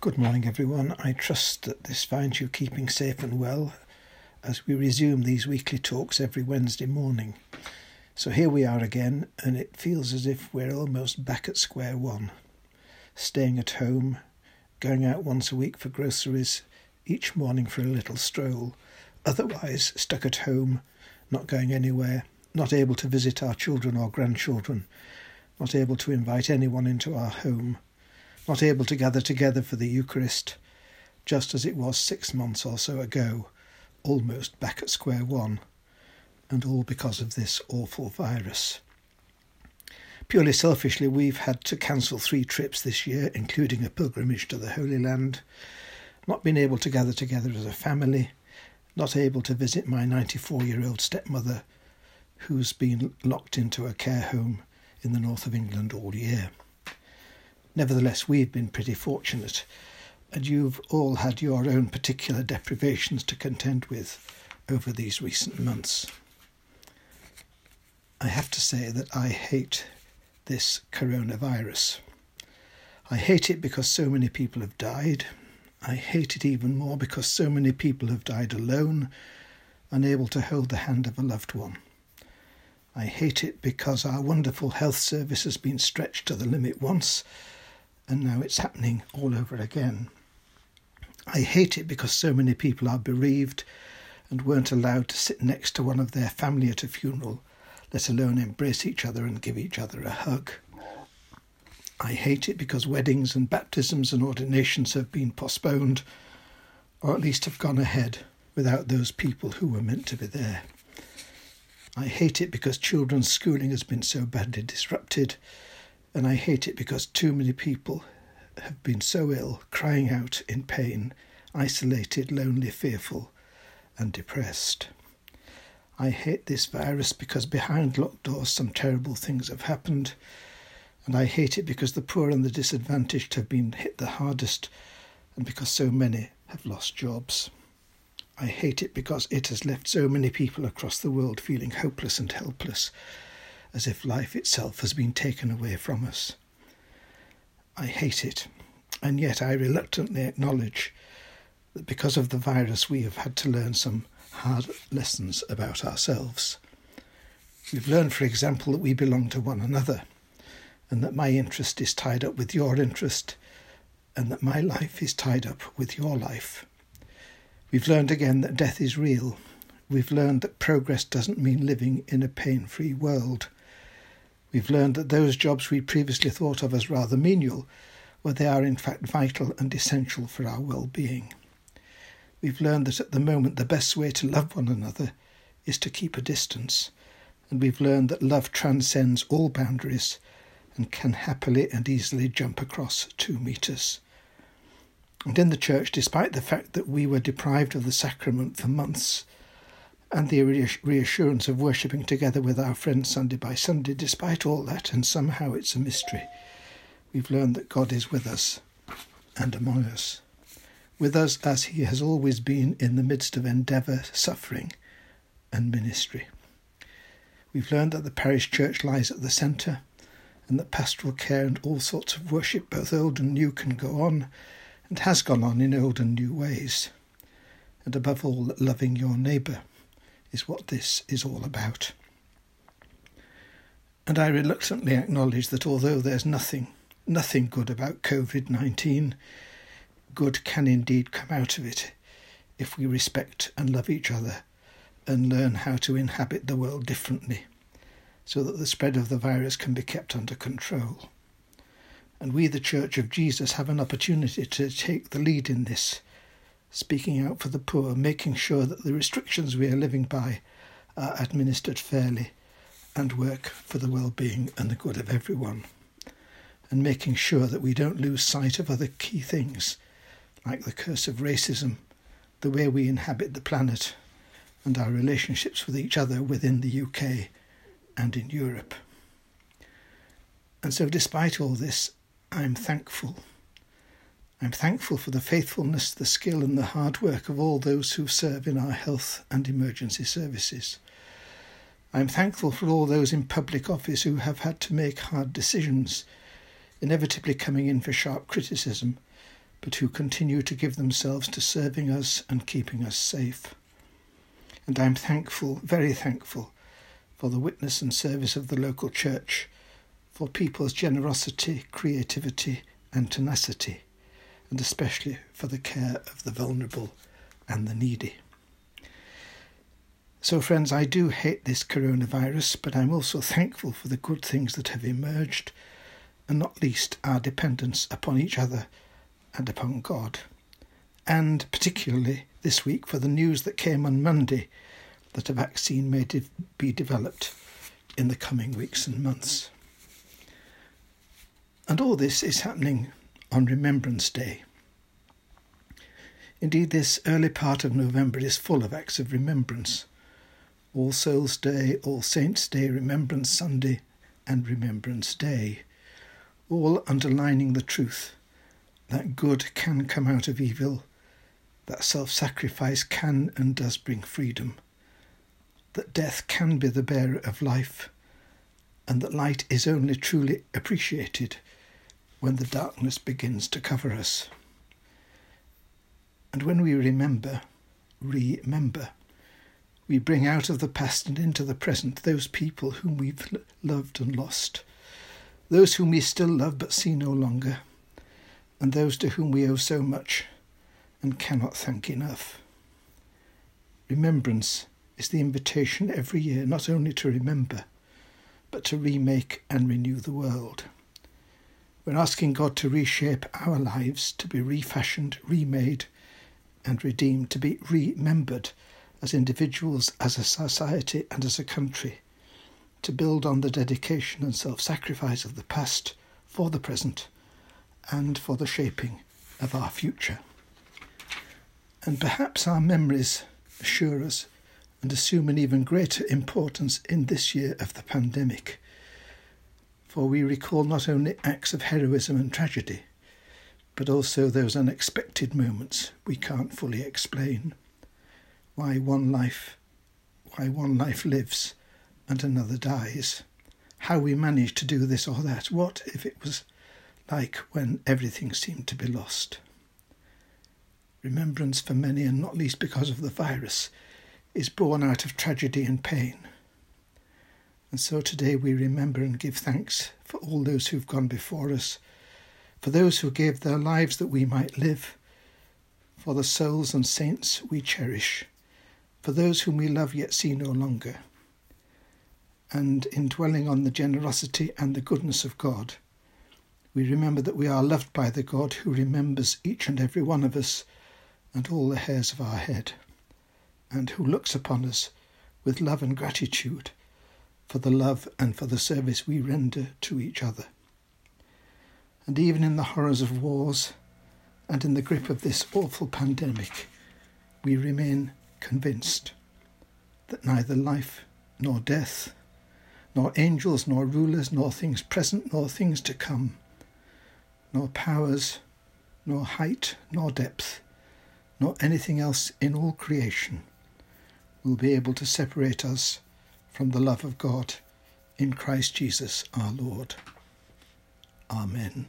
Good morning, everyone. I trust that this finds you keeping safe and well as we resume these weekly talks every Wednesday morning. So here we are again, and it feels as if we're almost back at square one. Staying at home, going out once a week for groceries, each morning for a little stroll, otherwise stuck at home, not going anywhere, not able to visit our children or grandchildren, not able to invite anyone into our home not able to gather together for the Eucharist, just as it was six months or so ago, almost back at square one, and all because of this awful virus. Purely selfishly, we've had to cancel three trips this year, including a pilgrimage to the Holy Land, not been able to gather together as a family, not able to visit my 94 year old stepmother, who's been locked into a care home in the north of England all year. Nevertheless, we've been pretty fortunate, and you've all had your own particular deprivations to contend with over these recent months. I have to say that I hate this coronavirus. I hate it because so many people have died. I hate it even more because so many people have died alone, unable to hold the hand of a loved one. I hate it because our wonderful health service has been stretched to the limit once and now it's happening all over again. I hate it because so many people are bereaved and weren't allowed to sit next to one of their family at a funeral, let alone embrace each other and give each other a hug. I hate it because weddings and baptisms and ordinations have been postponed, or at least have gone ahead without those people who were meant to be there. I hate it because children's schooling has been so badly disrupted and I hate it because too many people have been so ill, crying out in pain, isolated, lonely, fearful, and depressed. I hate this virus because behind locked doors some terrible things have happened, and I hate it because the poor and the disadvantaged have been hit the hardest, and because so many have lost jobs. I hate it because it has left so many people across the world feeling hopeless and helpless as if life itself has been taken away from us. I hate it, and yet I reluctantly acknowledge that because of the virus we have had to learn some hard lessons about ourselves. We've learned, for example, that we belong to one another, and that my interest is tied up with your interest, and that my life is tied up with your life. We've learned again that death is real. We've learned that progress doesn't mean living in a pain free world. We've learned that those jobs we previously thought of as rather menial, well, they are in fact vital and essential for our well being. We've learned that at the moment the best way to love one another is to keep a distance, and we've learned that love transcends all boundaries and can happily and easily jump across two metres. And in the church, despite the fact that we were deprived of the sacrament for months, and the reassurance of worshipping together with our friends Sunday by Sunday, despite all that, and somehow it's a mystery. We've learned that God is with us and among us, with us as He has always been in the midst of endeavour, suffering, and ministry. We've learned that the parish church lies at the centre, and that pastoral care and all sorts of worship, both old and new, can go on, and has gone on in old and new ways. And above all, loving your neighbour is what this is all about. And I reluctantly acknowledge that although there's nothing, nothing good about COVID 19, good can indeed come out of it if we respect and love each other and learn how to inhabit the world differently so that the spread of the virus can be kept under control. And we, the Church of Jesus, have an opportunity to take the lead in this speaking out for the poor, making sure that the restrictions we are living by are administered fairly and work for the well being and the good of everyone, and making sure that we don't lose sight of other key things like the curse of racism, the way we inhabit the planet, and our relationships with each other within the UK and in Europe. And so, despite all this, I'm thankful I'm thankful for the faithfulness, the skill, and the hard work of all those who serve in our health and emergency services. I'm thankful for all those in public office who have had to make hard decisions, inevitably coming in for sharp criticism, but who continue to give themselves to serving us and keeping us safe. And I'm thankful, very thankful, for the witness and service of the local church, for people's generosity, creativity, and tenacity, and especially for the care of the vulnerable and the needy. So, friends, I do hate this coronavirus, but I'm also thankful for the good things that have emerged, and not least our dependence upon each other and upon God. And particularly this week for the news that came on Monday that a vaccine may de- be developed in the coming weeks and months. And all this is happening on Remembrance Day. Indeed, this early part of November is full of acts of remembrance. All Souls Day, All Saints Day, Remembrance Sunday, and Remembrance Day, all underlining the truth that good can come out of evil, that self sacrifice can and does bring freedom, that death can be the bearer of life, and that light is only truly appreciated when the darkness begins to cover us. And when we remember, remember, we bring out of the past and into the present those people whom we've loved and lost, those whom we still love but see no longer and those to whom we owe so much and cannot thank enough. Remembrance is the invitation every year not only to remember, but to remake and renew the world. We're asking God to reshape our lives, to be refashioned, remade, and redeemed, to be remembered as individuals, as a society, and as a country, to build on the dedication and self sacrifice of the past for the present and for the shaping of our future. And perhaps our memories assure us and assume an even greater importance in this year of the pandemic. For we recall not only acts of heroism and tragedy, but also those unexpected moments we can't fully explain. Why one life, why one life lives and another dies. How we manage to do this or that. What if it was like when everything seemed to be lost. Remembrance for many, and not least because of the virus, is born out of tragedy and pain. And so today we remember and give thanks for all those who've gone before us, for those who gave their lives that we might live, for the souls and saints we cherish, for those whom we love yet see no longer. And in dwelling on the generosity and the goodness of God, we remember that we are loved by the God who remembers each and every one of us and all the hairs of our head, and who looks upon us with love and gratitude for the love and for the service we render to each other. And even in the horrors of wars and in the grip of this awful pandemic, we remain convinced that neither life nor death, nor angels nor rulers, nor things present nor things to come, nor powers, nor height, nor depth, nor anything else in all creation will be able to separate us from the love of God in Christ Jesus our Lord. Amen.